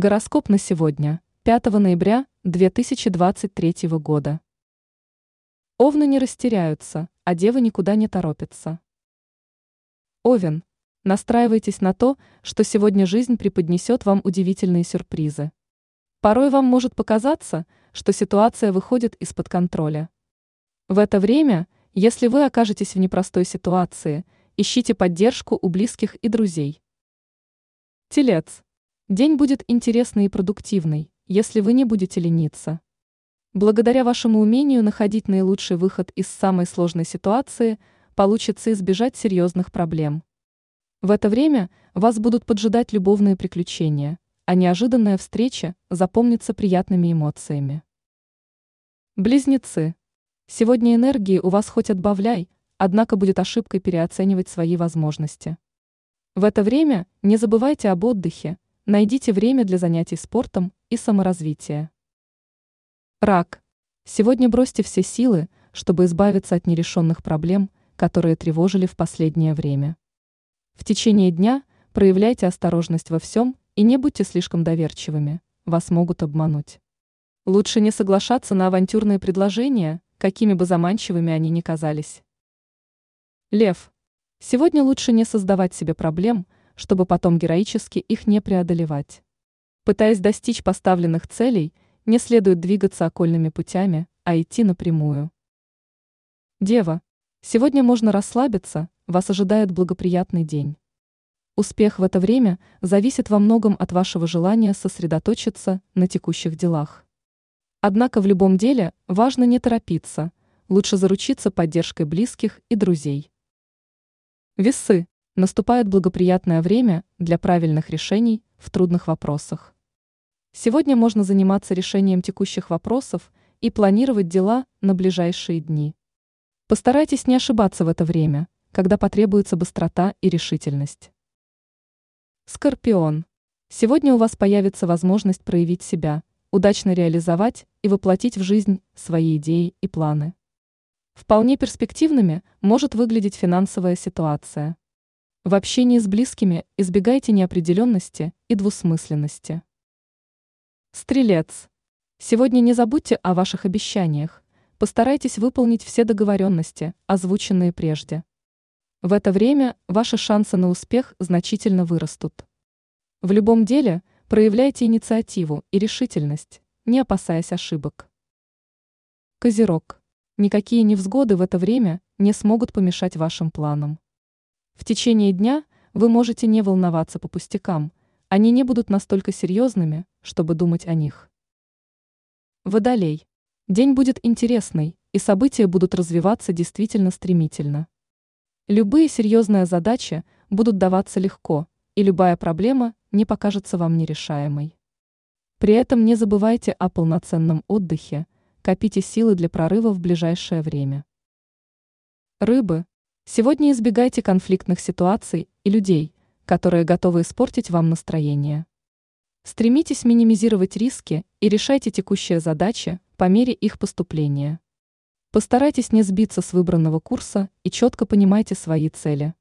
Гороскоп на сегодня, 5 ноября 2023 года. Овны не растеряются, а девы никуда не торопятся. Овен, настраивайтесь на то, что сегодня жизнь преподнесет вам удивительные сюрпризы. Порой вам может показаться, что ситуация выходит из-под контроля. В это время, если вы окажетесь в непростой ситуации, ищите поддержку у близких и друзей. Телец. День будет интересный и продуктивный, если вы не будете лениться. Благодаря вашему умению находить наилучший выход из самой сложной ситуации, получится избежать серьезных проблем. В это время вас будут поджидать любовные приключения, а неожиданная встреча запомнится приятными эмоциями. Близнецы. Сегодня энергии у вас хоть отбавляй, однако будет ошибкой переоценивать свои возможности. В это время не забывайте об отдыхе, Найдите время для занятий спортом и саморазвития. Рак. Сегодня бросьте все силы, чтобы избавиться от нерешенных проблем, которые тревожили в последнее время. В течение дня проявляйте осторожность во всем и не будьте слишком доверчивыми, вас могут обмануть. Лучше не соглашаться на авантюрные предложения, какими бы заманчивыми они ни казались. Лев. Сегодня лучше не создавать себе проблем – чтобы потом героически их не преодолевать. Пытаясь достичь поставленных целей, не следует двигаться окольными путями, а идти напрямую. Дева, сегодня можно расслабиться, вас ожидает благоприятный день. Успех в это время зависит во многом от вашего желания сосредоточиться на текущих делах. Однако в любом деле важно не торопиться, лучше заручиться поддержкой близких и друзей. Весы. Наступает благоприятное время для правильных решений в трудных вопросах. Сегодня можно заниматься решением текущих вопросов и планировать дела на ближайшие дни. Постарайтесь не ошибаться в это время, когда потребуется быстрота и решительность. Скорпион. Сегодня у вас появится возможность проявить себя, удачно реализовать и воплотить в жизнь свои идеи и планы. Вполне перспективными может выглядеть финансовая ситуация. В общении с близкими избегайте неопределенности и двусмысленности. Стрелец. Сегодня не забудьте о ваших обещаниях. Постарайтесь выполнить все договоренности, озвученные прежде. В это время ваши шансы на успех значительно вырастут. В любом деле проявляйте инициативу и решительность, не опасаясь ошибок. Козерог. Никакие невзгоды в это время не смогут помешать вашим планам. В течение дня вы можете не волноваться по пустякам, они не будут настолько серьезными, чтобы думать о них. Водолей. День будет интересный, и события будут развиваться действительно стремительно. Любые серьезные задачи будут даваться легко, и любая проблема не покажется вам нерешаемой. При этом не забывайте о полноценном отдыхе, копите силы для прорыва в ближайшее время. Рыбы, Сегодня избегайте конфликтных ситуаций и людей, которые готовы испортить вам настроение. Стремитесь минимизировать риски и решайте текущие задачи по мере их поступления. Постарайтесь не сбиться с выбранного курса и четко понимайте свои цели.